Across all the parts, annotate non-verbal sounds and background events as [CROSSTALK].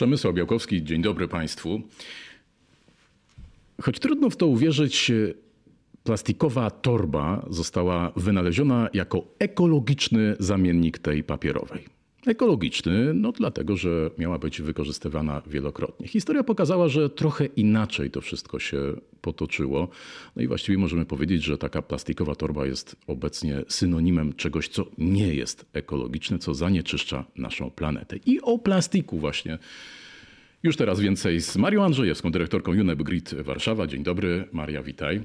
Przemysław Białkowski, dzień dobry Państwu. Choć trudno w to uwierzyć, plastikowa torba została wynaleziona jako ekologiczny zamiennik tej papierowej. Ekologiczny, no dlatego, że miała być wykorzystywana wielokrotnie. Historia pokazała, że trochę inaczej to wszystko się potoczyło. No i właściwie możemy powiedzieć, że taka plastikowa torba jest obecnie synonimem czegoś, co nie jest ekologiczne, co zanieczyszcza naszą planetę. I o plastiku właśnie. Już teraz więcej z Marią Andrzejewską, dyrektorką UNEP Grid Warszawa. Dzień dobry, Maria, witaj.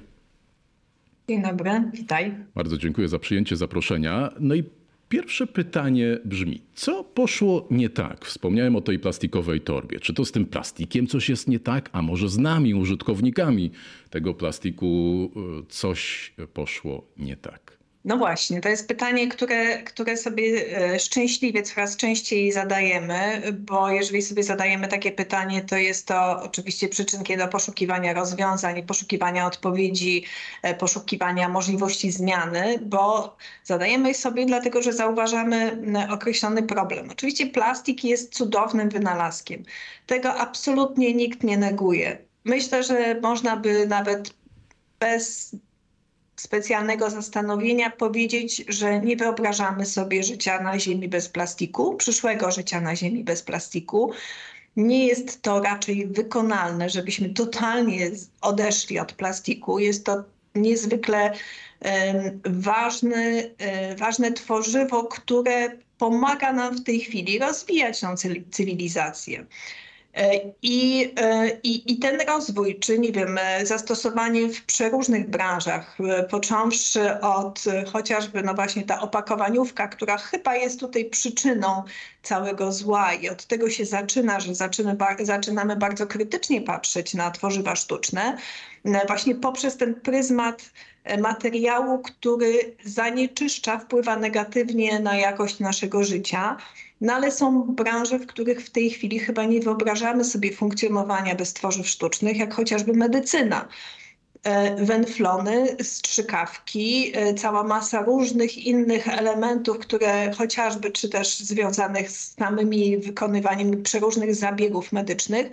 Dzień dobry, witaj. Bardzo dziękuję za przyjęcie zaproszenia. No i Pierwsze pytanie brzmi: co poszło nie tak? Wspomniałem o tej plastikowej torbie. Czy to z tym plastikiem coś jest nie tak, a może z nami, użytkownikami tego plastiku, e, coś poszło nie tak? No właśnie, to jest pytanie, które, które sobie e, szczęśliwie coraz częściej zadajemy, bo jeżeli sobie zadajemy takie pytanie, to jest to oczywiście przyczynkiem do poszukiwania rozwiązań, poszukiwania odpowiedzi, e, poszukiwania możliwości zmiany, bo zadajemy sobie dlatego, że zauważamy określony problem. Oczywiście plastik jest cudownym wynalazkiem. Tego absolutnie nikt nie neguje. Myślę, że można by nawet bez specjalnego zastanowienia powiedzieć, że nie wyobrażamy sobie życia na Ziemi bez plastiku, przyszłego życia na Ziemi bez plastiku. Nie jest to raczej wykonalne, żebyśmy totalnie odeszli od plastiku. Jest to niezwykle ważny, e, ważne tworzywo, które pomaga nam w tej chwili rozwijać tą cywilizację. E, I, e, i, I ten rozwój, czy nie wiem, e, zastosowanie w przeróżnych branżach, począwszy od chociażby no właśnie ta opakowaniówka, która chyba jest tutaj przyczyną całego zła i od tego się zaczyna, że zaczynamy bardzo krytycznie patrzeć na tworzywa sztuczne, właśnie poprzez ten pryzmat materiału, który zanieczyszcza, wpływa negatywnie na jakość naszego życia. No ale są branże, w których w tej chwili chyba nie wyobrażamy sobie funkcjonowania bez tworzyw sztucznych, jak chociażby medycyna. E, węflony, strzykawki, e, cała masa różnych innych elementów, które chociażby czy też związanych z samymi wykonywaniem przeróżnych zabiegów medycznych,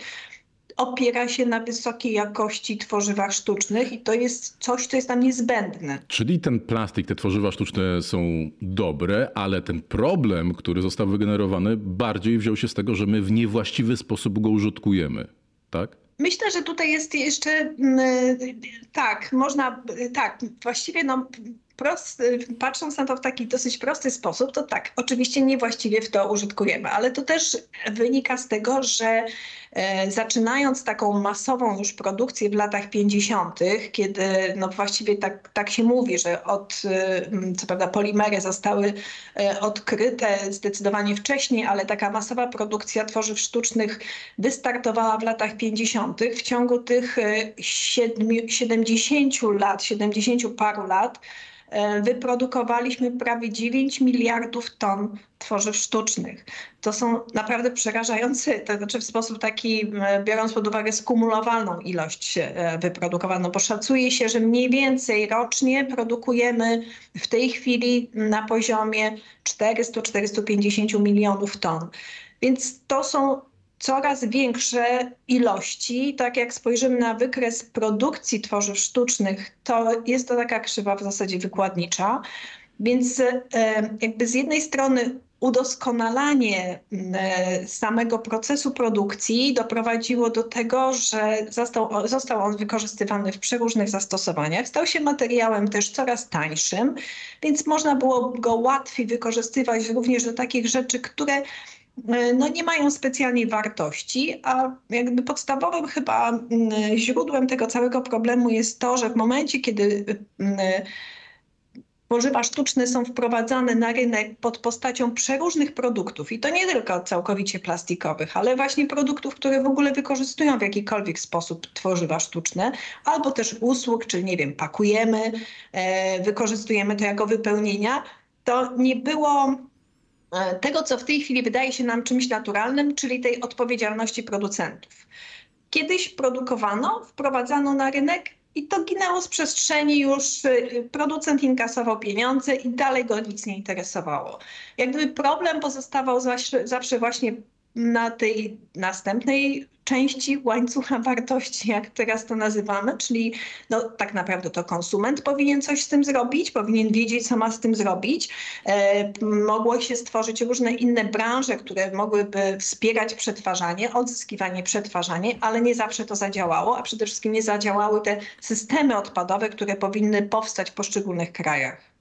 opiera się na wysokiej jakości tworzywach sztucznych i to jest coś, co jest nam niezbędne. Czyli ten plastik, te tworzywa sztuczne są dobre, ale ten problem, który został wygenerowany, bardziej wziął się z tego, że my w niewłaściwy sposób go użytkujemy, tak? Myślę, że tutaj jest jeszcze mm, tak, można, tak, właściwie no, prost, patrząc na to w taki dosyć prosty sposób, to tak, oczywiście niewłaściwie w to użytkujemy, ale to też wynika z tego, że e, zaczynając taką masową już produkcję w latach 50., kiedy no właściwie tak, tak się mówi, że od, e, co prawda polimery zostały e, odkryte zdecydowanie wcześniej, ale taka masowa produkcja tworzyw sztucznych wystartowała w latach 50. W ciągu tych 70 lat, 70 paru lat, E, wyprodukowaliśmy prawie 9 miliardów ton tworzyw sztucznych. To są naprawdę przerażające, to znaczy w sposób taki, biorąc pod uwagę skumulowaną ilość e, wyprodukowaną, bo szacuje się, że mniej więcej rocznie produkujemy w tej chwili na poziomie 400-450 milionów ton. Więc to są coraz większe ilości. Tak jak spojrzymy na wykres produkcji tworzyw sztucznych, to jest to taka krzywa w zasadzie wykładnicza. Więc e, jakby z jednej strony udoskonalanie e, samego procesu produkcji doprowadziło do tego, że został, został on wykorzystywany w przeróżnych zastosowaniach. Stał się materiałem też coraz tańszym, więc można było go łatwiej wykorzystywać również do takich rzeczy, które no nie mają specjalnej wartości, a jakby podstawowym chyba mm, źródłem tego całego problemu jest to, że w momencie, kiedy mm, tworzywa sztuczne są wprowadzane na rynek pod postacią przeróżnych produktów i to nie tylko całkowicie plastikowych, ale właśnie produktów, które w ogóle wykorzystują w jakikolwiek sposób tworzywa sztuczne, albo też usług, czyli nie wiem, pakujemy, e, wykorzystujemy to jako wypełnienia, to nie było E, tego, co w tej chwili wydaje się nam czymś naturalnym, czyli tej odpowiedzialności producentów. Kiedyś produkowano, wprowadzano na rynek i to ginęło z przestrzeni, już y, producent inkasował pieniądze i dalej go nic nie interesowało. Jak gdyby problem pozostawał zawsze właśnie na tej następnej części łańcucha wartości, jak teraz to nazywamy, czyli no, tak naprawdę to konsument powinien coś z tym zrobić, powinien wiedzieć, co ma z tym zrobić. E, mogło się stworzyć różne inne branże, które mogłyby wspierać przetwarzanie, odzyskiwanie, przetwarzanie, ale nie zawsze to zadziałało, a przede wszystkim nie zadziałały te systemy odpadowe, które powinny powstać w poszczególnych krajach.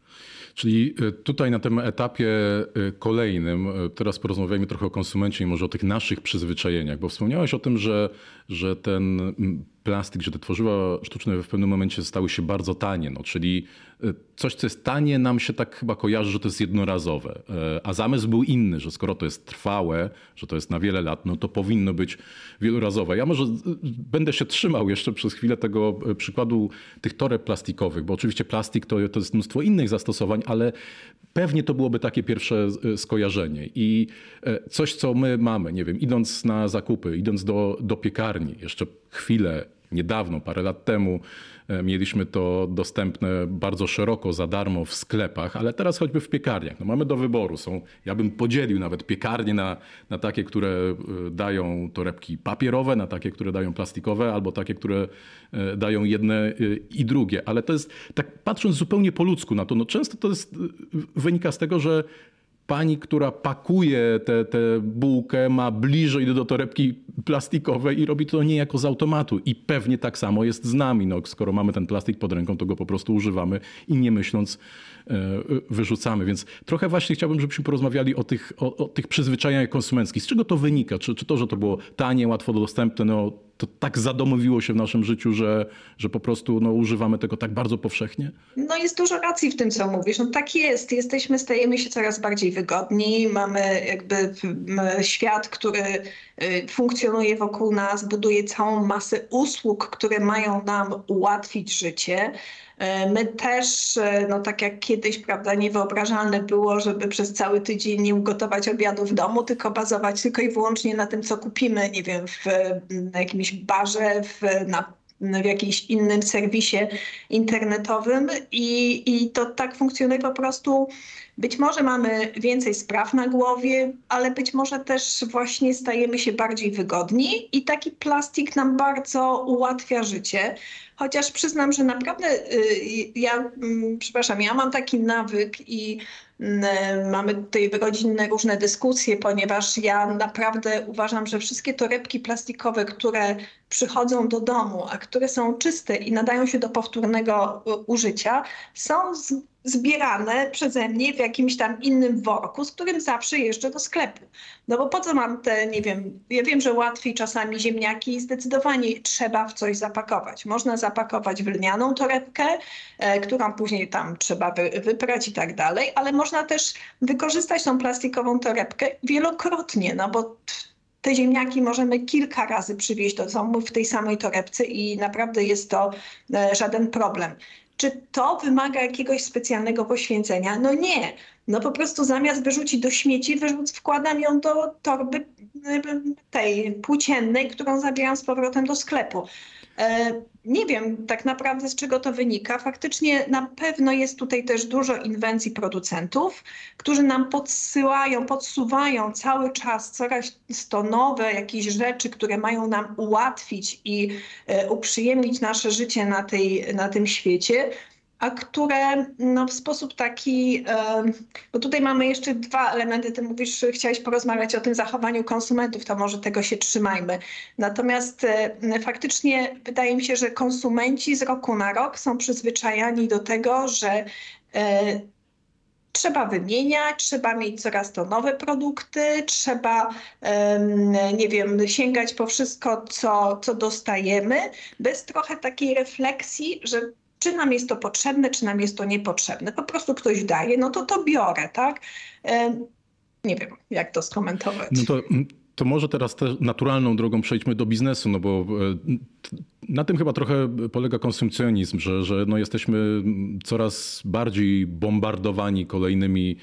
Czyli e, tutaj na tym etapie e, kolejnym, e, teraz porozmawiajmy trochę o konsumencie i może o tych naszych przyzwyczajeniach, bo wspomniałeś o tym, że, że ten plastik, że te tworzywa sztuczne w pewnym momencie stały się bardzo tanie, no, czyli e, coś, co jest tanie, nam się tak chyba kojarzy, że to jest jednorazowe. E, a zamysł był inny, że skoro to jest trwałe, że to jest na wiele lat, no to powinno być wielorazowe. Ja może e, będę się trzymał jeszcze przez chwilę tego przykładu tych toreb plastikowych, bo oczywiście plastik to, to jest mnóstwo innych zastosowań, ale pewnie to byłoby takie pierwsze skojarzenie. I coś, co my mamy, nie wiem, idąc na zakupy, idąc do, do piekarni, jeszcze chwilę, niedawno, parę lat temu, e, mieliśmy to dostępne bardzo szeroko, za darmo w sklepach, ale teraz choćby w piekarniach. No mamy do wyboru. Są, ja bym podzielił nawet piekarnie na, na takie, które e, dają torebki papierowe, na takie, które dają plastikowe, albo takie, które e, dają jedne i drugie. Ale to jest, tak patrząc zupełnie po ludzku na to, no często to jest, wynika z tego, że pani, która pakuje tę bułkę, ma bliżej do torebki plastikowej i robi to niejako z automatu. I pewnie tak samo jest z nami. No, skoro mamy ten plastik pod ręką, to go po prostu używamy i nie myśląc e, wyrzucamy. Więc trochę właśnie chciałbym, żebyśmy porozmawiali o tych, o, o tych przyzwyczajeniach konsumenckich. Z czego to wynika? Czy, czy to, że to było tanie, łatwo dostępne, no, to tak zadomowiło się w naszym życiu, że, że po prostu no, używamy tego tak bardzo powszechnie? No jest dużo racji w tym, co mówisz. No tak jest. Jesteśmy, stajemy się coraz bardziej wygodni. Mamy jakby świat, który y, funkcjonuje wokół nas, buduje całą masę usług, które mają nam ułatwić życie. Y, my też, y, no tak jak kiedyś, prawda, niewyobrażalne było, żeby przez cały tydzień nie ugotować obiadu w domu, tylko bazować tylko i wyłącznie na tym, co kupimy, nie wiem, w jakimś barze, w, na, w jakimś innym serwisie internetowym i, i to tak funkcjonuje po prostu. Być może mamy więcej spraw na głowie, ale być może też właśnie stajemy się bardziej wygodni i taki plastik nam bardzo ułatwia życie. Chociaż przyznam, że naprawdę y, ja, mm, przepraszam, ja mam taki nawyk i mm, mamy tutaj godzinne różne dyskusje, ponieważ ja naprawdę uważam, że wszystkie torebki plastikowe, które przychodzą do domu, a które są czyste i nadają się do powtórnego y, użycia, są zbierane przeze mnie w jakimś tam innym worku, z którym zawsze jeżdżę do sklepu. No bo po co mam te, nie wiem, ja wiem, że łatwiej czasami ziemniaki zdecydowanie trzeba w coś zapakować. Można zapakować w lnianą torebkę, e, którą później tam trzeba wy, wyprać i tak dalej, ale można też wykorzystać tą plastikową torebkę wielokrotnie, no bo te ziemniaki możemy kilka razy przywieźć do domu w tej samej torebce i naprawdę jest to e, żaden problem. Czy to wymaga jakiegoś specjalnego poświęcenia? No nie. No po prostu zamiast wyrzucić do śmieci, wyrzuc, wkładam ją do torby tej płóciennej, którą zabieram z powrotem do sklepu. E, nie wiem tak naprawdę z czego to wynika. Faktycznie na pewno jest tutaj też dużo inwencji producentów, którzy nam podsyłają, podsuwają cały czas coraz to nowe jakieś rzeczy, które mają nam ułatwić i e, uprzyjemnić nasze życie na, tej, na tym świecie a które no, w sposób taki, bo tutaj mamy jeszcze dwa elementy, ty mówisz, chciałeś porozmawiać o tym zachowaniu konsumentów, to może tego się trzymajmy. Natomiast e, faktycznie wydaje mi się, że konsumenci z roku na rok są przyzwyczajani do tego, że e, trzeba wymieniać, trzeba mieć coraz to nowe produkty, trzeba, nie wiem, sięgać po wszystko, co, co dostajemy, bez trochę takiej refleksji, że czy nam jest to potrzebne, czy nam jest to niepotrzebne. Po prostu ktoś daje, no to to biorę, tak? Nie wiem, jak to skomentować. No to, mm, to może teraz naturalną drogą przejdźmy do biznesu, no bo e, na tym chyba trochę polega konsumpcjonizm, że, że no jesteśmy coraz bardziej bombardowani kolejnymi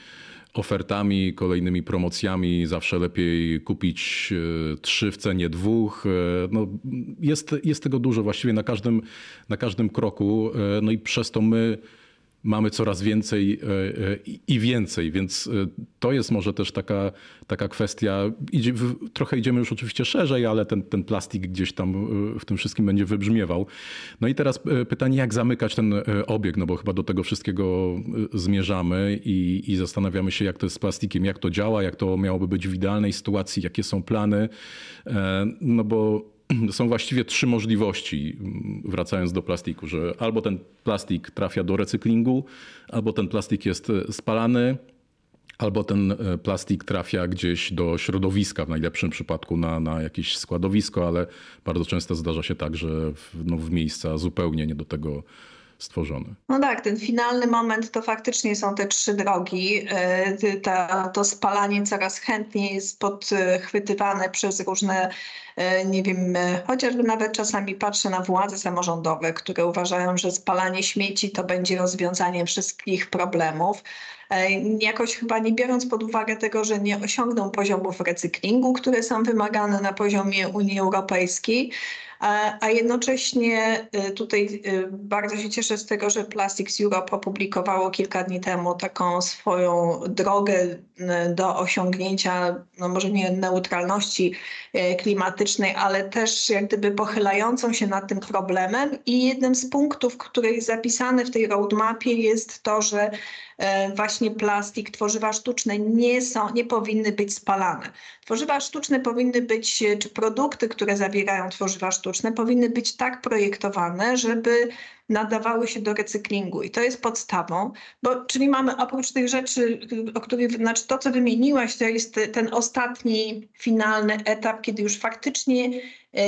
ofertami, kolejnymi promocjami. Zawsze lepiej kupić e, trzy w cenie dwóch. E, no, jest, jest tego dużo właściwie na każdym, na każdym kroku. E, no i przez to my mamy coraz więcej i więcej, więc to jest może też taka, taka kwestia, idzie, trochę idziemy już oczywiście szerzej, ale ten, ten plastik gdzieś tam w tym wszystkim będzie wybrzmiewał. No i teraz pytanie, jak zamykać ten obieg, no bo chyba do tego wszystkiego zmierzamy i, i zastanawiamy się, jak to jest z plastikiem, jak to działa, jak to miałoby być w idealnej sytuacji, jakie są plany, no bo [CLEARS THROAT] są właściwie trzy możliwości, mm, wracając do plastiku, że albo ten plastik trafia do recyklingu, albo ten plastik jest e, spalany, albo ten e, plastik trafia gdzieś do środowiska, w najlepszym przypadku na, na jakieś składowisko, ale bardzo często zdarza się tak, że w, no, w miejsca zupełnie nie do tego stworzone. No tak, ten finalny moment to faktycznie są te trzy drogi. E, ta, to spalanie coraz chętniej jest podchwytywane przez różne, e, nie wiem, chociażby nawet czasami patrzę na władze samorządowe, które uważają, że spalanie śmieci to będzie rozwiązaniem wszystkich problemów jakoś chyba nie biorąc pod uwagę tego, że nie osiągną poziomów recyklingu, które są wymagane na poziomie Unii Europejskiej, a jednocześnie y, tutaj y, bardzo się cieszę z tego, że Plastics Europe opublikowało kilka dni temu taką swoją drogę y, do osiągnięcia, no może nie neutralności klimatycznej, ale też jak gdyby pochylającą się nad tym problemem. I jednym z punktów, który jest zapisany w tej roadmapie jest to, że właśnie plastik, tworzywa sztuczne nie, są, nie powinny być spalane. Tworzywa sztuczne powinny być, czy produkty, które zawierają tworzywa sztuczne, sztuczne powinny być tak projektowane, żeby nadawały się do recyklingu i to jest podstawą, bo czyli mamy oprócz tych rzeczy, o których, znaczy to co wymieniłaś, to jest ten ostatni, finalny etap, kiedy już faktycznie e,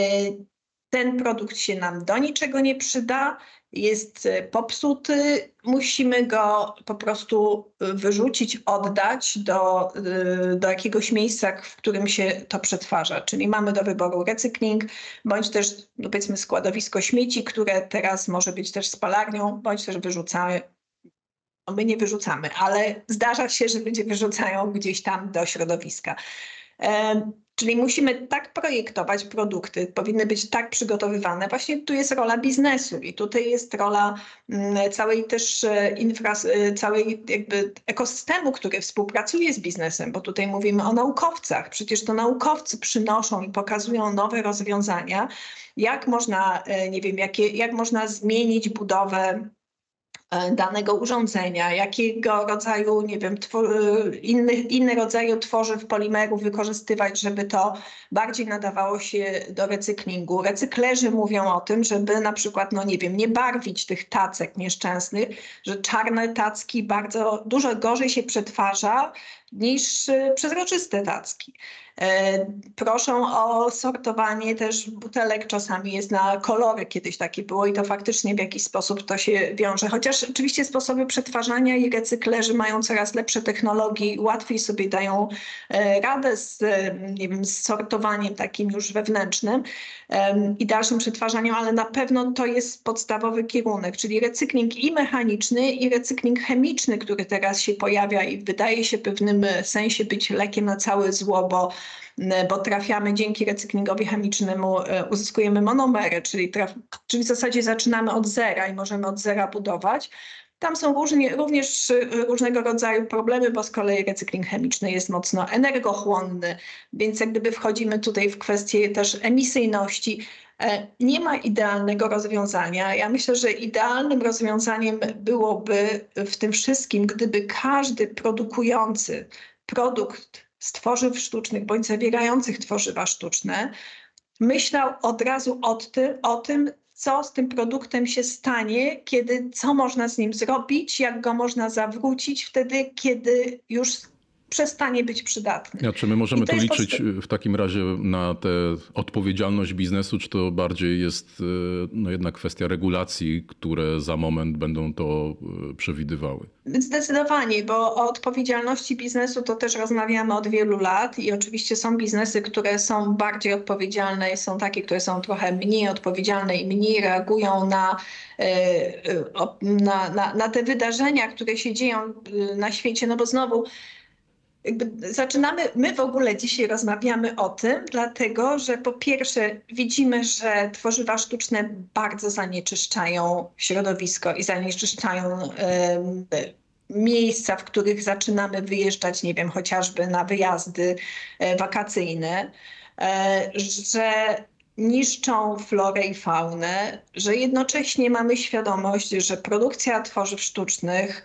ten produkt się nam do niczego nie przyda, jest e, popsuty, musimy go po prostu e, wyrzucić, oddać do, e, do jakiegoś miejsca, w którym się to przetwarza. Czyli mamy do wyboru recykling, bądź też no powiedzmy składowisko śmieci, które teraz może być też spalarnią, bądź też wyrzucamy. No my nie wyrzucamy, ale zdarza się, że ludzie wyrzucają gdzieś tam do środowiska. Czyli musimy tak projektować produkty, powinny być tak przygotowywane. Właśnie tu jest rola biznesu i tutaj jest rola mm, całej też e, infra, e, całej jakby ekosystemu, który współpracuje z biznesem, bo tutaj mówimy o naukowcach. Przecież to naukowcy przynoszą i pokazują nowe rozwiązania, jak można, e, nie wiem, jakie, jak można zmienić budowę danego urządzenia, jakiego rodzaju, nie wiem, e, inny, inny rodzaju tworzyw polimerów wykorzystywać, żeby to bardziej nadawało się do recyklingu. Recyklerzy mówią o tym, żeby na przykład, no nie wiem, nie barwić tych tacek nieszczęsnych, że czarne tacki bardzo dużo gorzej się przetwarza niż e, przezroczyste tacki. E, proszą o sortowanie też butelek, czasami jest na kolory, kiedyś takie było i to faktycznie w jakiś sposób to się wiąże. Chociaż oczywiście sposoby przetwarzania i recyklerzy mają coraz lepsze technologie łatwiej sobie dają e, radę z, nie wiem, z sortowaniem takim już wewnętrznym i dalszym przetwarzaniem, ale na pewno to jest podstawowy kierunek, czyli recykling i mechaniczny i recykling chemiczny, który teraz się pojawia i wydaje się w pewnym sensie być lekiem na całe zło, bo bo trafiamy dzięki recyklingowi chemicznemu, e, uzyskujemy monomery, czyli, traf, czyli w zasadzie zaczynamy od zera i możemy od zera budować. Tam są różnie, również e, różnego rodzaju problemy, bo z kolei recykling chemiczny jest mocno energochłonny, więc jak gdyby wchodzimy tutaj w kwestię też emisyjności. E, nie ma idealnego rozwiązania. Ja myślę, że idealnym rozwiązaniem byłoby w tym wszystkim, gdyby każdy produkujący produkt z tworzyw sztucznych bądź zawierających tworzywa sztuczne, myślał od razu o tym, o tym, co z tym produktem się stanie, kiedy, co można z nim zrobić, jak go można zawrócić wtedy, kiedy już przestanie być przydatny. A czy my możemy tu liczyć w takim razie na tę odpowiedzialność biznesu, czy to bardziej jest e, no jednak kwestia regulacji, które za moment będą to e, przewidywały? Zdecydowanie, bo o odpowiedzialności biznesu to też rozmawiamy od wielu lat i oczywiście są biznesy, które są bardziej odpowiedzialne i są takie, które są trochę mniej odpowiedzialne i mniej reagują na, na, na, na te wydarzenia, które się dzieją na świecie, no bo znowu jakby zaczynamy, my w ogóle dzisiaj rozmawiamy o tym, dlatego że po pierwsze widzimy, że tworzywa sztuczne bardzo zanieczyszczają środowisko i zanieczyszczają miejsca, w których zaczynamy wyjeżdżać, nie wiem, chociażby na wyjazdy e, wakacyjne, e, że niszczą florę i faunę, że jednocześnie mamy świadomość, że produkcja tworzyw sztucznych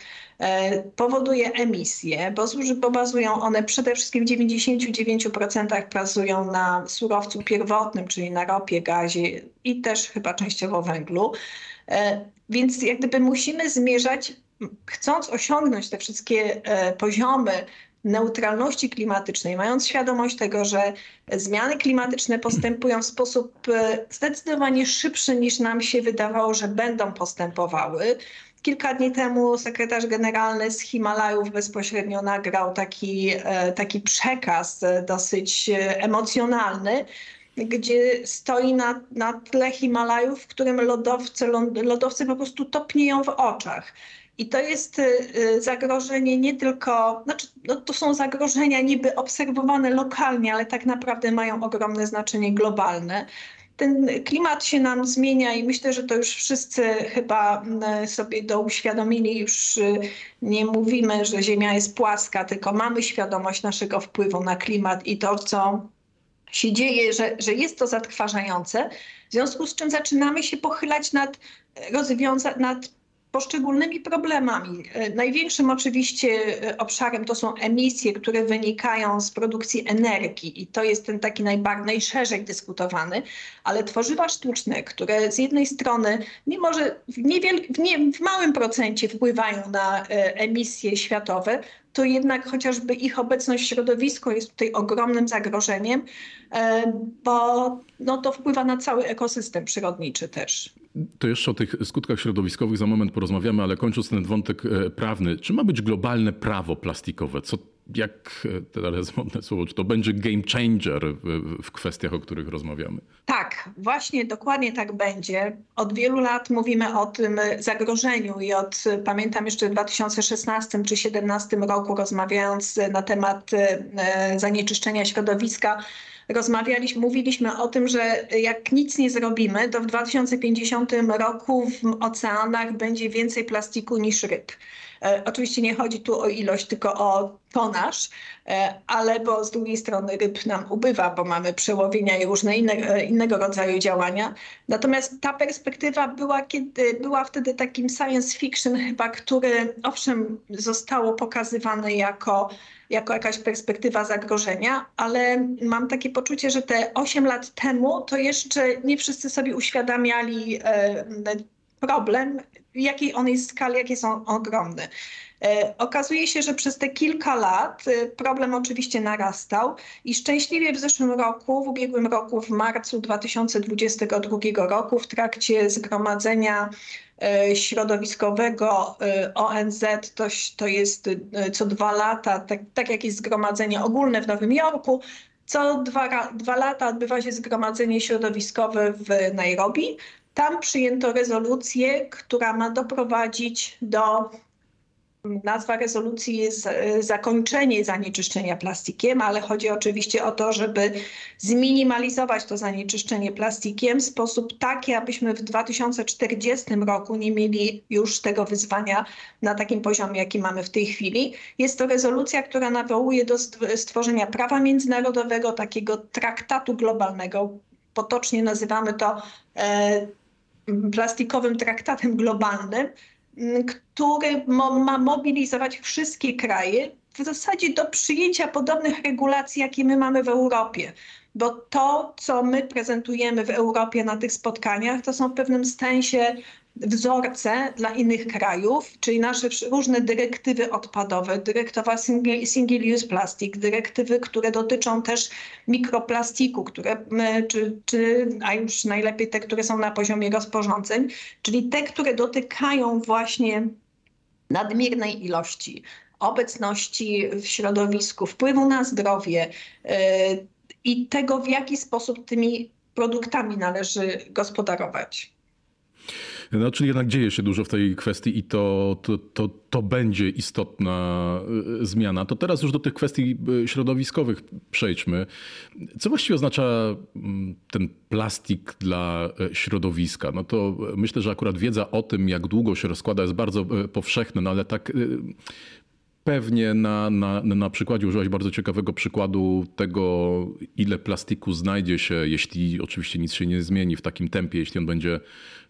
powoduje emisje, bo, bazują one przede wszystkim w 99% bazują na surowcu pierwotnym, czyli na ropie, gazie i też chyba częściowo węglu. Więc jak gdyby musimy zmierzać chcąc osiągnąć te wszystkie e, poziomy neutralności klimatycznej, mając świadomość tego, że zmiany klimatyczne postępują w sposób e, zdecydowanie szybszy niż nam się wydawało, że będą postępowały. Kilka dni temu sekretarz generalny z Himalajów bezpośrednio nagrał taki, e, taki przekaz dosyć emocjonalny, gdzie stoi na, na tle Himalajów, w którym lodowce, lodowce po prostu topnieją w oczach. I to jest zagrożenie nie tylko, znaczy no to są zagrożenia niby obserwowane lokalnie, ale tak naprawdę mają ogromne znaczenie globalne. Ten klimat się nam zmienia i myślę, że to już wszyscy chyba mm, sobie do uświadomili, już y, nie mówimy, że Ziemia jest płaska, tylko mamy świadomość naszego wpływu na klimat i to, co się dzieje, że, że jest to zatrważające, w związku z czym zaczynamy się pochylać nad, rozwiąza- nad poszczególnymi problemami. E, największym oczywiście e, obszarem to są emisje, które wynikają z produkcji energii i to jest ten taki najszerzej dyskutowany, ale tworzywa sztuczne, które z jednej strony, mimo że w, niewiel, w, nie, w małym procencie wpływają na e, emisje światowe, to jednak chociażby ich obecność w środowisku jest tutaj ogromnym zagrożeniem, bo no, to wpływa na cały ekosystem przyrodniczy też. To jeszcze o tych skutkach środowiskowych za moment porozmawiamy, ale kończąc ten wątek e, prawny, czy ma być globalne prawo plastikowe? Co, jak teraz modne słowo, czy to będzie game changer w, w kwestiach, o których rozmawiamy? Tak, właśnie dokładnie tak będzie. Od wielu lat mówimy o tym zagrożeniu i od, pamiętam jeszcze w 2016 czy 2017 roku rozmawiając na temat e, zanieczyszczenia środowiska, rozmawialiśmy, mówiliśmy o tym, że jak nic nie zrobimy, to w 2050 roku w oceanach będzie więcej plastiku niż ryb. E, oczywiście nie chodzi tu o ilość, tylko o tonaż, e, ale bo z drugiej strony ryb nam ubywa, bo mamy przełowienia i różne inne, e, innego rodzaju działania. Natomiast ta perspektywa była, kiedy, była wtedy takim science fiction chyba, który owszem zostało pokazywane jako jako jakaś perspektywa zagrożenia, ale mam takie poczucie, że te 8 lat temu to jeszcze nie wszyscy sobie uświadamiali problem, jakiej on jest skali, jakie są ogromne. E, okazuje się, że przez te kilka lat e, problem oczywiście narastał i szczęśliwie w zeszłym roku, w ubiegłym roku, w marcu 2022 roku, w trakcie zgromadzenia e, środowiskowego ONZ, to, to jest co dwa lata, tak, tak jak jest zgromadzenie ogólne w Nowym Jorku, co dwa, dwa lata odbywa się zgromadzenie środowiskowe w Nairobi. Tam przyjęto rezolucję, która ma doprowadzić do Nazwa rezolucji jest e, zakończenie zanieczyszczenia plastikiem, ale chodzi oczywiście o to, żeby zminimalizować to zanieczyszczenie plastikiem w sposób taki, abyśmy w 2040 roku nie mieli już tego wyzwania na takim poziomie, jaki mamy w tej chwili. Jest to rezolucja, która nawołuje do stworzenia prawa międzynarodowego, takiego traktatu globalnego. Potocznie nazywamy to e, plastikowym traktatem globalnym, który ma mobilizować wszystkie kraje w zasadzie do przyjęcia podobnych regulacji, jakie my mamy w Europie. Bo to, co my prezentujemy w Europie na tych spotkaniach, to są w pewnym sensie wzorce dla innych krajów, czyli nasze różne dyrektywy odpadowe, dyrektywa single, single plastic, dyrektywy, które dotyczą też mikroplastiku, które, czy, czy, a już najlepiej te, które są na poziomie rozporządzeń, czyli te, które dotykają właśnie nadmiernej ilości obecności w środowisku, wpływu na zdrowie yy, i tego, w jaki sposób tymi produktami należy gospodarować. No, czyli jednak dzieje się dużo w tej kwestii i to, to, to, to będzie istotna y, zmiana. To teraz już do tych kwestii y, środowiskowych przejdźmy. Co właściwie oznacza mm, ten plastik dla y, środowiska? No to myślę, że akurat wiedza o tym, jak długo się rozkłada, jest bardzo powszechna, no ale tak Pewnie na, na, na przykładzie użyłaś bardzo ciekawego przykładu tego, ile plastiku znajdzie się, jeśli oczywiście nic się nie zmieni w takim tempie, jeśli on będzie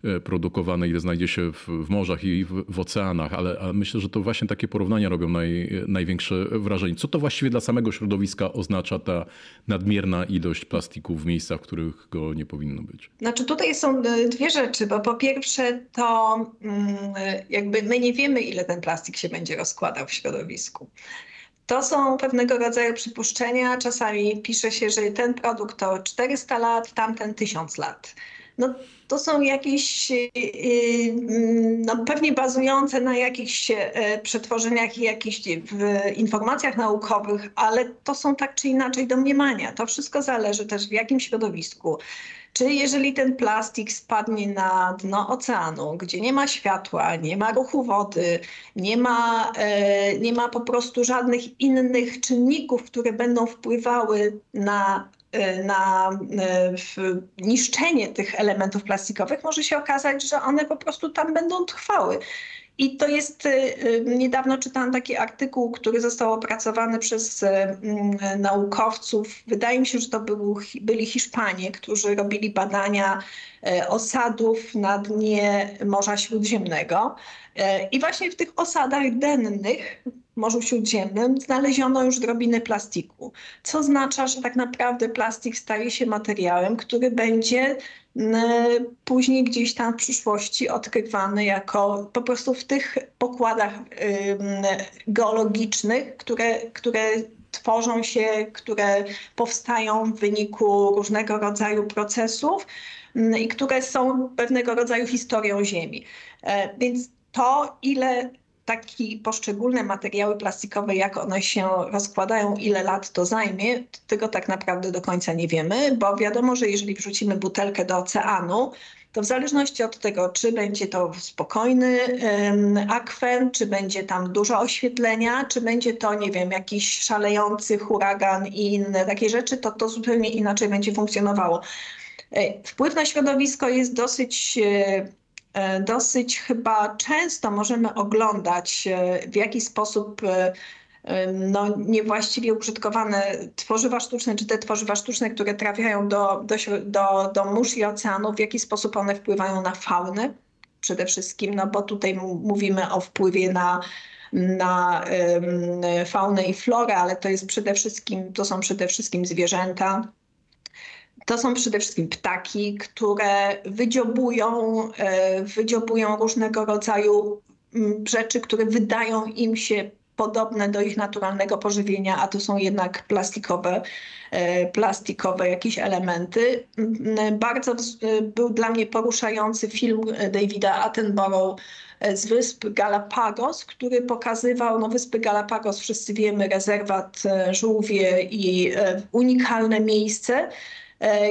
E, produkowane, ile znajdzie się w, w morzach i w, w oceanach, ale, myślę, że to właśnie takie porównania robią naj, największe wrażenie. Co to właściwie dla samego środowiska oznacza ta nadmierna ilość plastiku w miejscach, w których go nie powinno być? Znaczy tutaj są e, dwie rzeczy, bo po pierwsze to mm, jakby my nie wiemy, ile ten plastik się będzie rozkładał w środowisku. To są pewnego rodzaju przypuszczenia. Czasami pisze się, że ten produkt to 400 lat, tamten 1000 lat. No, to są jakieś, y, y, no pewnie bazujące na jakichś e, przetworzeniach i jakichś informacjach naukowych, ale to są tak czy inaczej domniemania. To wszystko zależy też w jakim środowisku. Czy jeżeli ten plastik spadnie na dno oceanu, gdzie nie ma światła, nie ma ruchu wody, nie ma, e, nie ma po prostu żadnych innych czynników, które będą wpływały na Y, na y, niszczenie tych elementów plastikowych, może się okazać, że one po prostu tam będą trwały. I to jest, y, niedawno czytałam taki artykuł, który został opracowany przez naukowców. Wydaje mi się, że to był, byli Hiszpanie, którzy robili badania osadów na dnie Morza Śródziemnego. I właśnie w tych osadach dennych Morzu Śródziemnym znaleziono już drobiny plastiku, co oznacza, że tak naprawdę plastik staje się materiałem, który będzie później gdzieś tam w przyszłości odkrywany jako po prostu w tych pokładach geologicznych, które, które tworzą się, które powstają w wyniku różnego rodzaju procesów i które są pewnego rodzaju historią Ziemi. E, więc to, ile takie poszczególne materiały plastikowe, jak one się rozkładają, ile lat to zajmie, tego tak naprawdę do końca nie wiemy, bo wiadomo, że jeżeli wrzucimy butelkę do oceanu, to w zależności od tego, czy będzie to spokojny akwen, czy będzie tam dużo oświetlenia, czy będzie to, nie wiem, jakiś szalejący huragan i inne takie rzeczy, to to zupełnie inaczej będzie funkcjonowało. E, wpływ na środowisko jest dosyć E, dosyć chyba często możemy oglądać, e, w jaki sposób e, no, niewłaściwie użytkowane tworzywa sztuczne, czy te tworzywa sztuczne, które trafiają do, do, do, do mórz i oceanów, w jaki sposób one wpływają na faunę przede wszystkim, no bo tutaj mówimy o wpływie na, na faunę i florę, ale to jest przede wszystkim, to są przede wszystkim zwierzęta, to są przede wszystkim ptaki, które wydziobują, e, wydziobują różnego rodzaju mm, rzeczy, które wydają im się podobne do ich naturalnego pożywienia, a to są jednak plastikowe, e, plastikowe jakieś elementy. Mm, bardzo e, był dla mnie poruszający film Davida Attenborough z wysp Galapagos, który pokazywał, no wyspy Galapagos wszyscy wiemy, rezerwat żółwie i unikalne miejsce,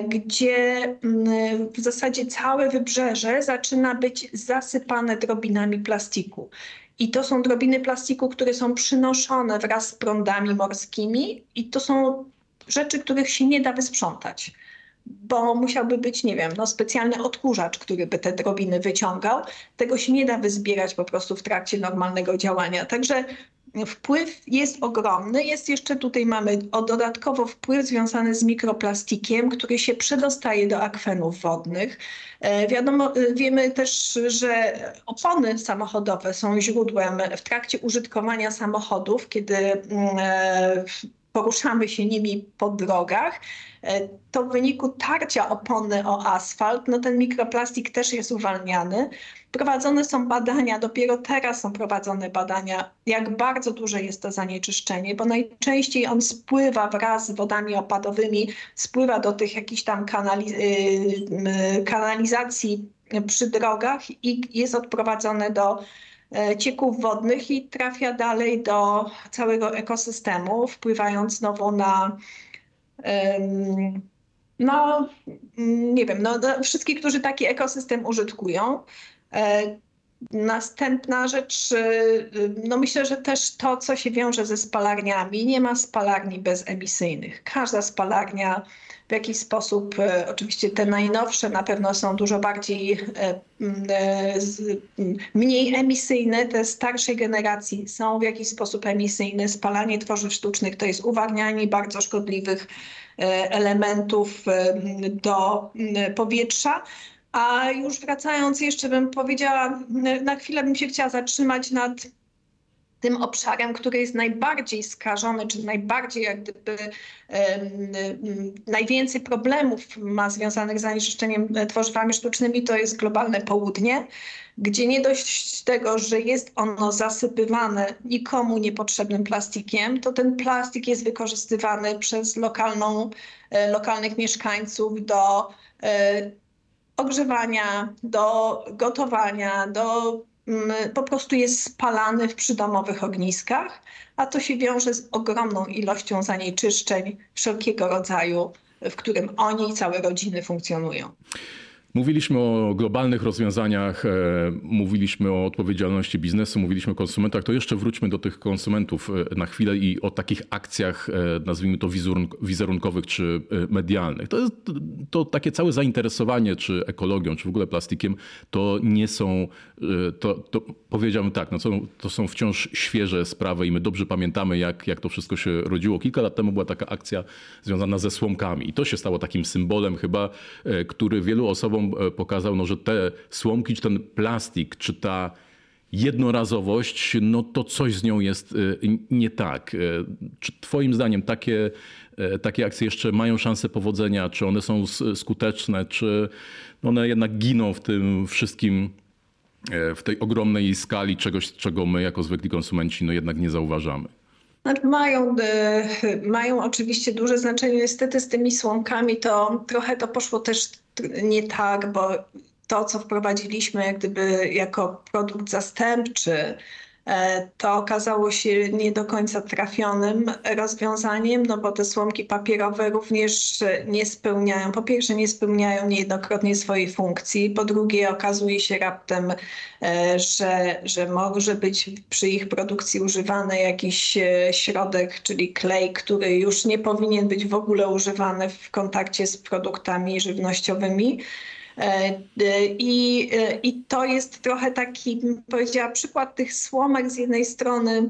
gdzie mm, w zasadzie całe wybrzeże zaczyna być zasypane drobinami plastiku. I to są drobiny plastiku, które są przynoszone wraz z prądami morskimi i to są rzeczy, których się nie da wysprzątać bo musiałby być, nie wiem, no specjalny odkurzacz, który by te drobiny wyciągał. Tego się nie da wyzbierać po prostu w trakcie normalnego działania. Także wpływ jest ogromny. Jest jeszcze tutaj mamy o dodatkowo wpływ związany z mikroplastikiem, który się przedostaje do akwenów wodnych. E, wiadomo, e, wiemy też, że opony samochodowe są źródłem w trakcie użytkowania samochodów, kiedy mm, e, poruszamy się nimi po drogach, to w wyniku tarcia opony o asfalt, no ten mikroplastik też jest uwalniany. Prowadzone są badania, dopiero teraz są prowadzone badania, jak bardzo duże jest to zanieczyszczenie, bo najczęściej on spływa wraz z wodami opadowymi, spływa do tych jakichś tam y, kanalizacji przy drogach i jest odprowadzone do e, cieków wodnych i trafia dalej do całego ekosystemu, wpływając znowu na no, nie wiem, no, wszystkich, którzy taki ekosystem użytkują. Następna rzecz, no myślę, że też to, co się wiąże ze spalarniami, nie ma spalarni bezemisyjnych. Każda spalarnia w jakiś sposób, e, oczywiście te najnowsze na pewno są dużo bardziej, e, e, mniej emisyjne, te starszej generacji są w jakiś sposób emisyjne. Spalanie tworzyw sztucznych to jest uwalnianie bardzo szkodliwych elementów do powietrza. A już wracając, jeszcze bym powiedziała, na chwilę bym się chciała zatrzymać nad tym obszarem, który jest najbardziej skażony, czy najbardziej jak gdyby najwięcej problemów ma związanych z zanieczyszczeniem tworzywami sztucznymi, to jest globalne południe, gdzie nie dość tego, że jest ono zasypywane nikomu niepotrzebnym plastikiem, to ten plastik jest wykorzystywany przez lokalną, e, lokalnych mieszkańców do e, ogrzewania, do gotowania, do po prostu jest spalany w przydomowych ogniskach, a to się wiąże z ogromną ilością zanieczyszczeń wszelkiego rodzaju, w którym oni i całe rodziny funkcjonują. Mówiliśmy o globalnych rozwiązaniach, e, mówiliśmy o odpowiedzialności biznesu, mówiliśmy o konsumentach. To jeszcze wróćmy do tych konsumentów e, na chwilę i o takich akcjach, e, nazwijmy to wizerunkowych czy medialnych. To, jest, to takie całe zainteresowanie, czy ekologią, czy w ogóle plastikiem, to nie są, to, to powiedziałbym tak, no to, to są wciąż świeże sprawy i my dobrze pamiętamy, jak, jak to wszystko się rodziło. Kilka lat temu była taka akcja związana ze słomkami i to się stało takim symbolem chyba, który wielu osobom E, pokazał, no, że te słomki, czy ten plastik, czy ta jednorazowość, no to coś z nią jest e, nie tak. E, czy Twoim zdaniem takie, takie akcje jeszcze mają szansę powodzenia? Czy one są skuteczne? Czy one jednak giną w tym wszystkim, w tej ogromnej skali czegoś, czego my jako zwykli konsumenci no jednak nie zauważamy? Mają, mają oczywiście duże znaczenie. Niestety z tymi słomkami to trochę to poszło też nie tak, bo to, co wprowadziliśmy jak gdyby jako produkt zastępczy, to okazało się nie do końca trafionym rozwiązaniem, no bo te słomki papierowe również nie spełniają, po pierwsze nie spełniają niejednokrotnie swojej funkcji, po drugie okazuje się raptem, e, że, że może być przy ich produkcji używany jakiś e, środek, czyli klej, który już nie powinien być w ogóle używany w kontakcie z produktami żywnościowymi. E, I, e, I to jest trochę taki, powiedziała, przykład tych słomek z jednej strony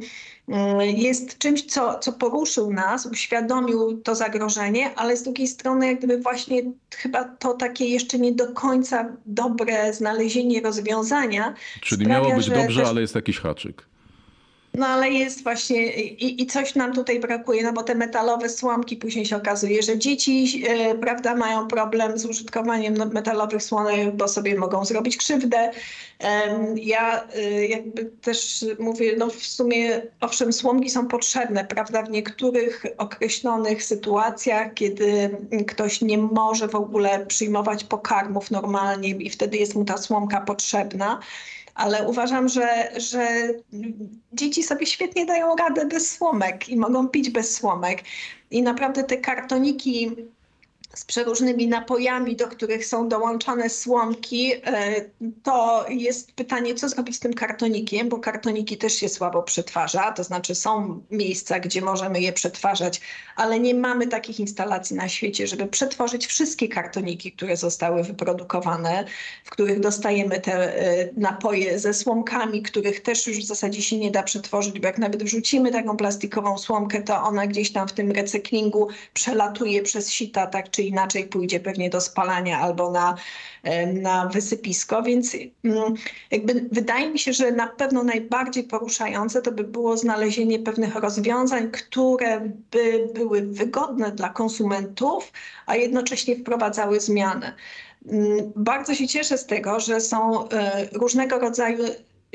mm, jest czymś, co, co poruszył nas, uświadomił to zagrożenie, ale z drugiej strony jak gdyby właśnie chyba to takie jeszcze nie do końca dobre znalezienie rozwiązania. Czyli sprawia, miało być dobrze, też... ale jest jakiś haczyk. No ale jest właśnie i, i, coś nam tutaj brakuje, no bo te metalowe słomki później się okazuje, że dzieci e, prawda, mają problem z użytkowaniem metalowych słomek, bo sobie mogą zrobić krzywdę. Ja e, jakby też mówię, no w sumie owszem słomki są potrzebne, prawda, w niektórych określonych sytuacjach, kiedy ktoś nie może w ogóle przyjmować pokarmów normalnie i wtedy jest mu ta słomka potrzebna ale uważam, że, że dzieci sobie świetnie dają radę bez słomek i mogą pić bez słomek. I naprawdę te kartoniki z przeróżnymi napojami, do których są dołączane słomki, e, to jest pytanie, co zrobić z tym kartonikiem, bo kartoniki też się słabo przetwarza, to znaczy są miejsca, gdzie możemy je przetwarzać, ale nie mamy takich instalacji na świecie, żeby przetworzyć wszystkie kartoniki, które zostały wyprodukowane, w których dostajemy te e, napoje ze słomkami, których też już w zasadzie się nie da przetworzyć, bo jak nawet wrzucimy taką plastikową słomkę, to ona gdzieś tam w tym recyklingu przelatuje przez sita, tak czy inaczej pójdzie pewnie do spalania albo na, na wysypisko, więc mm, jakby wydaje mi się, że na pewno najbardziej poruszające to by było znalezienie pewnych rozwiązań, które by były wygodne dla konsumentów, a jednocześnie wprowadzały zmiany. Mm, bardzo się cieszę z tego, że są e, różnego rodzaju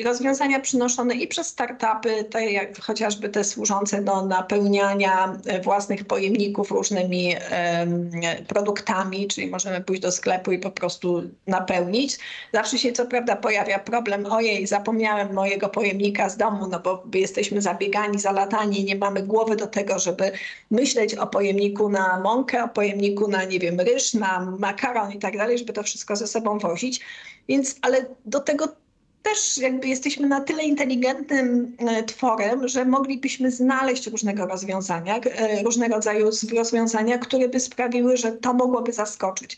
rozwiązania przynoszone i przez startupy, te jak chociażby te służące do napełniania własnych pojemników różnymi produktami, czyli możemy pójść do sklepu i po prostu napełnić. Zawsze się co prawda pojawia problem, ojej, zapomniałem mojego pojemnika z domu, no bo jesteśmy zabiegani, zalatani, nie mamy głowy do tego, żeby myśleć o pojemniku na mąkę, o pojemniku na, nie wiem, ryż, na makaron i tak dalej, żeby to wszystko ze sobą wozić. Więc, ale do tego też jakby jesteśmy na tyle inteligentnym e, tworem, że moglibyśmy znaleźć różnego rozwiązania, e, różnego rodzaju rozwiązania, które by sprawiły, że to mogłoby zaskoczyć.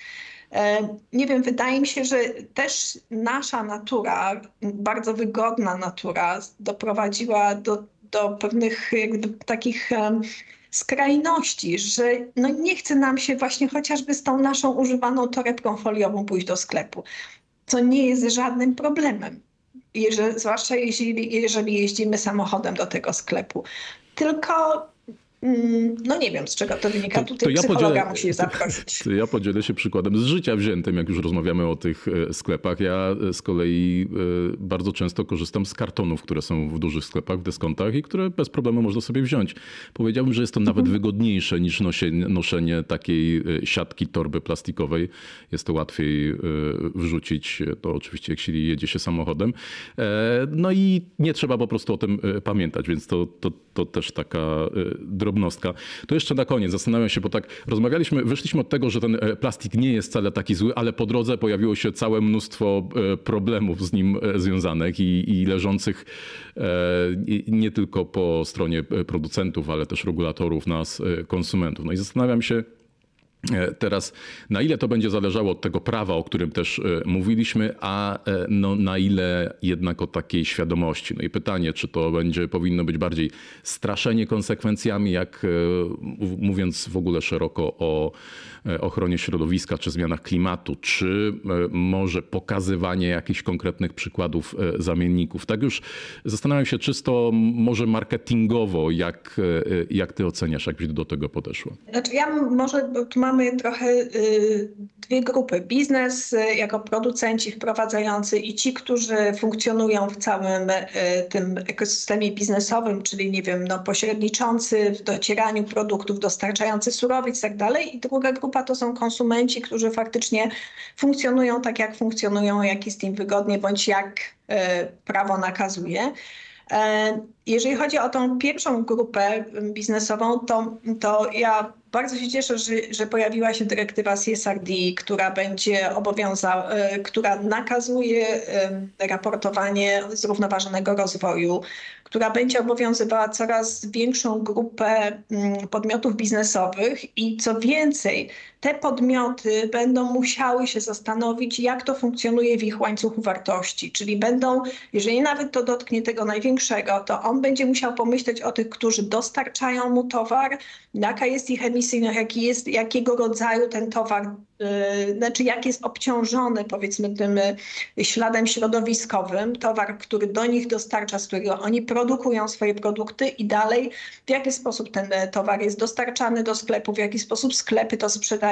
E, nie wiem, wydaje mi się, że też nasza natura, bardzo wygodna natura, doprowadziła do, do pewnych jakby takich skrajności, że no nie chce nam się właśnie chociażby z tą naszą używaną torebką foliową pójść do sklepu, co nie jest żadnym problemem jeżeli, zwłaszcza jeżeli, jeżeli jeździmy samochodem do tego sklepu. Tylko no nie wiem, z czego to wynika. To, Tutaj to ja psychologa podzielę, musi zaprosić. Ja podzielę się przykładem z życia wziętym, jak już rozmawiamy o tych e, sklepach. Ja e, z kolei e, bardzo często korzystam z kartonów, które są w dużych sklepach, w dyskontach i które bez problemu można sobie wziąć. Powiedziałbym, że jest to nawet mhm. wygodniejsze niż noszenie, noszenie takiej siatki torby plastikowej. Jest to łatwiej wrzucić, to oczywiście jeśli jedzie się samochodem. No i nie trzeba po prostu o tym pamiętać, więc to, to, to też taka drobna drobnostka. To jeszcze na koniec zastanawiam się, bo tak rozmawialiśmy, wyszliśmy od tego, że ten e, plastik nie jest wcale taki zły, ale po drodze pojawiło się całe mnóstwo e, problemów z nim e, związanych i, i leżących nie tylko po stronie producentów, ale też regulatorów, nas, konsumentów. No i zastanawiam się, teraz, na ile to będzie zależało od tego prawa, o którym też e, mówiliśmy, a e, no, na ile jednak od takiej świadomości. No i pytanie, czy to będzie powinno być bardziej straszenie konsekwencjami, jak mówiąc w ogóle szeroko o ochronie środowiska czy zmianach klimatu, czy może pokazywanie jakichś konkretnych przykładów zamienników. Tak już zastanawiam się czysto może marketingowo, jak, jak ty oceniasz, jakbyś do tego podeszła? Znaczy ja może tu mam mamy trochę y, dwie grupy. Biznes y, jako producenci wprowadzający i ci, którzy funkcjonują w całym y, tym ekosystemie biznesowym, czyli nie wiem, no, pośredniczący w docieraniu produktów, dostarczający surowiec i tak dalej. I druga grupa to są konsumenci, którzy faktycznie funkcjonują tak, jak funkcjonują, jak jest im wygodnie, bądź jak prawo nakazuje. Jeżeli chodzi o tą pierwszą grupę biznesową, to, to ja bardzo się cieszę, że, że pojawiła się dyrektywa CSRD, która będzie obowiązała, e, która nakazuje raportowanie zrównoważonego rozwoju, która będzie obowiązywała coraz większą grupę mm, podmiotów biznesowych i co więcej, te podmioty będą musiały się zastanowić, jak to funkcjonuje w ich łańcuchu wartości. Czyli będą, jeżeli nawet to dotknie tego największego, to on będzie musiał pomyśleć o tych, którzy dostarczają mu towar, jaka jest ich emisyjność, jaki jest, jakiego rodzaju ten towar, yy, znaczy jak jest obciążony powiedzmy tym yy, śladem środowiskowym, towar, który do nich dostarcza, z którego oni produkują swoje produkty i dalej w jaki sposób ten yy, towar jest dostarczany do sklepu, w jaki sposób sklepy to sprzedają,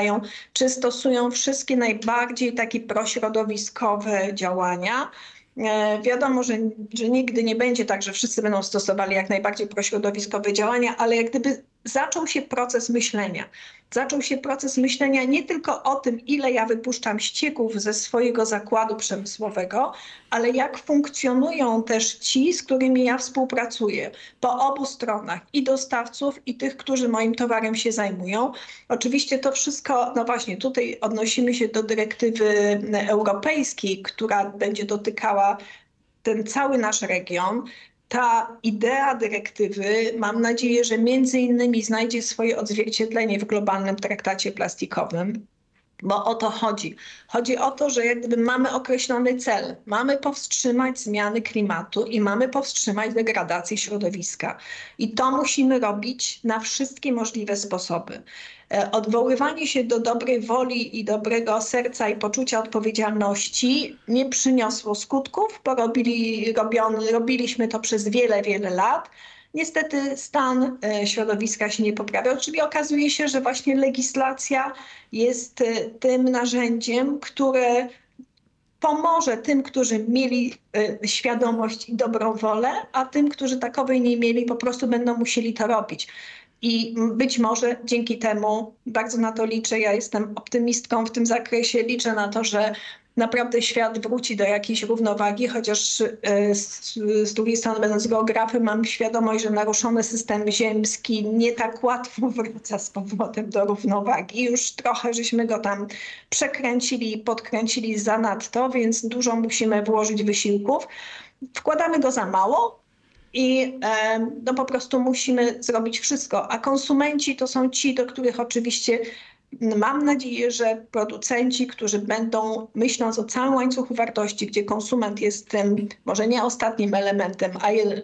czy stosują wszystkie najbardziej takie prośrodowiskowe działania. E, wiadomo, że, że nigdy nie będzie tak, że wszyscy będą stosowali jak najbardziej prośrodowiskowe działania, ale jak gdyby zaczął się proces myślenia. Zaczął się proces myślenia nie tylko o tym, ile ja wypuszczam ścieków ze swojego zakładu przemysłowego, ale jak funkcjonują też ci, z którymi ja współpracuję po obu stronach i dostawców, i tych, którzy moim towarem się zajmują. Oczywiście to wszystko, no właśnie, tutaj odnosimy się do dyrektywy europejskiej, która będzie dotykała ten cały nasz region ta idea dyrektywy, mam nadzieję, że między innymi znajdzie swoje odzwierciedlenie w globalnym traktacie plastikowym. Bo o to chodzi. Chodzi o to, że jak gdyby mamy określony cel, mamy powstrzymać zmiany klimatu i mamy powstrzymać degradację środowiska. I to musimy robić na wszystkie możliwe sposoby. E, odwoływanie się do dobrej woli i dobrego serca i poczucia odpowiedzialności nie przyniosło skutków, bo robili, robiliśmy to przez wiele, wiele lat. Niestety stan e, środowiska się nie poprawiał, czyli okazuje się, że właśnie legislacja jest e, tym narzędziem, które pomoże tym, którzy mieli y, świadomość i dobrą wolę, a tym, którzy takowej nie mieli, po prostu będą musieli to robić. I być może dzięki temu bardzo na to liczę. Ja jestem optymistką w tym zakresie. Liczę na to, że naprawdę świat wróci do jakiejś równowagi, chociaż e, z, z drugiej strony, będąc geografem, mam świadomość, że naruszony system ziemski nie tak łatwo [LAUGHS] wraca z powrotem do równowagi. Już trochę żeśmy go tam przekręcili podkręcili zanadto, więc dużo musimy włożyć wysiłków. Wkładamy go za mało, i no po prostu musimy zrobić wszystko. A konsumenci to są ci, do których oczywiście Mam nadzieję, że producenci, którzy będą myśląc o całym łańcuchu wartości, gdzie konsument jest tym może nie ostatnim elementem,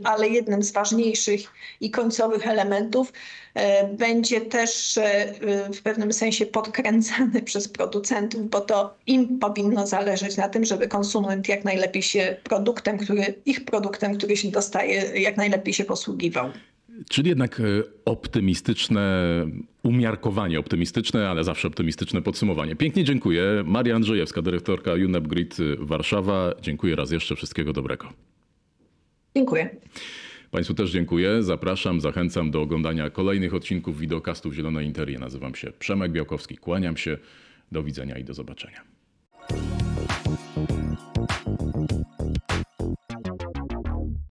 ale jednym z ważniejszych i końcowych elementów, e, będzie też e, w pewnym sensie podkręcany [LAUGHS] przez producentów, bo to im powinno zależeć na tym, żeby konsument jak najlepiej się produktem, który, ich produktem, który się dostaje, jak najlepiej się posługiwał. Czyli jednak e, optymistyczne umiarkowanie, optymistyczne, ale zawsze optymistyczne podsumowanie. Pięknie dziękuję. Maria Andrzejewska, dyrektorka UNEP Grid Warszawa. Dziękuję raz jeszcze. Wszystkiego dobrego. Dziękuję. Państwu też dziękuję. Zapraszam, zachęcam do oglądania kolejnych odcinków wideokastów Zielonej Interii. Nazywam się Przemek Białkowski. Kłaniam się. Do widzenia i do zobaczenia.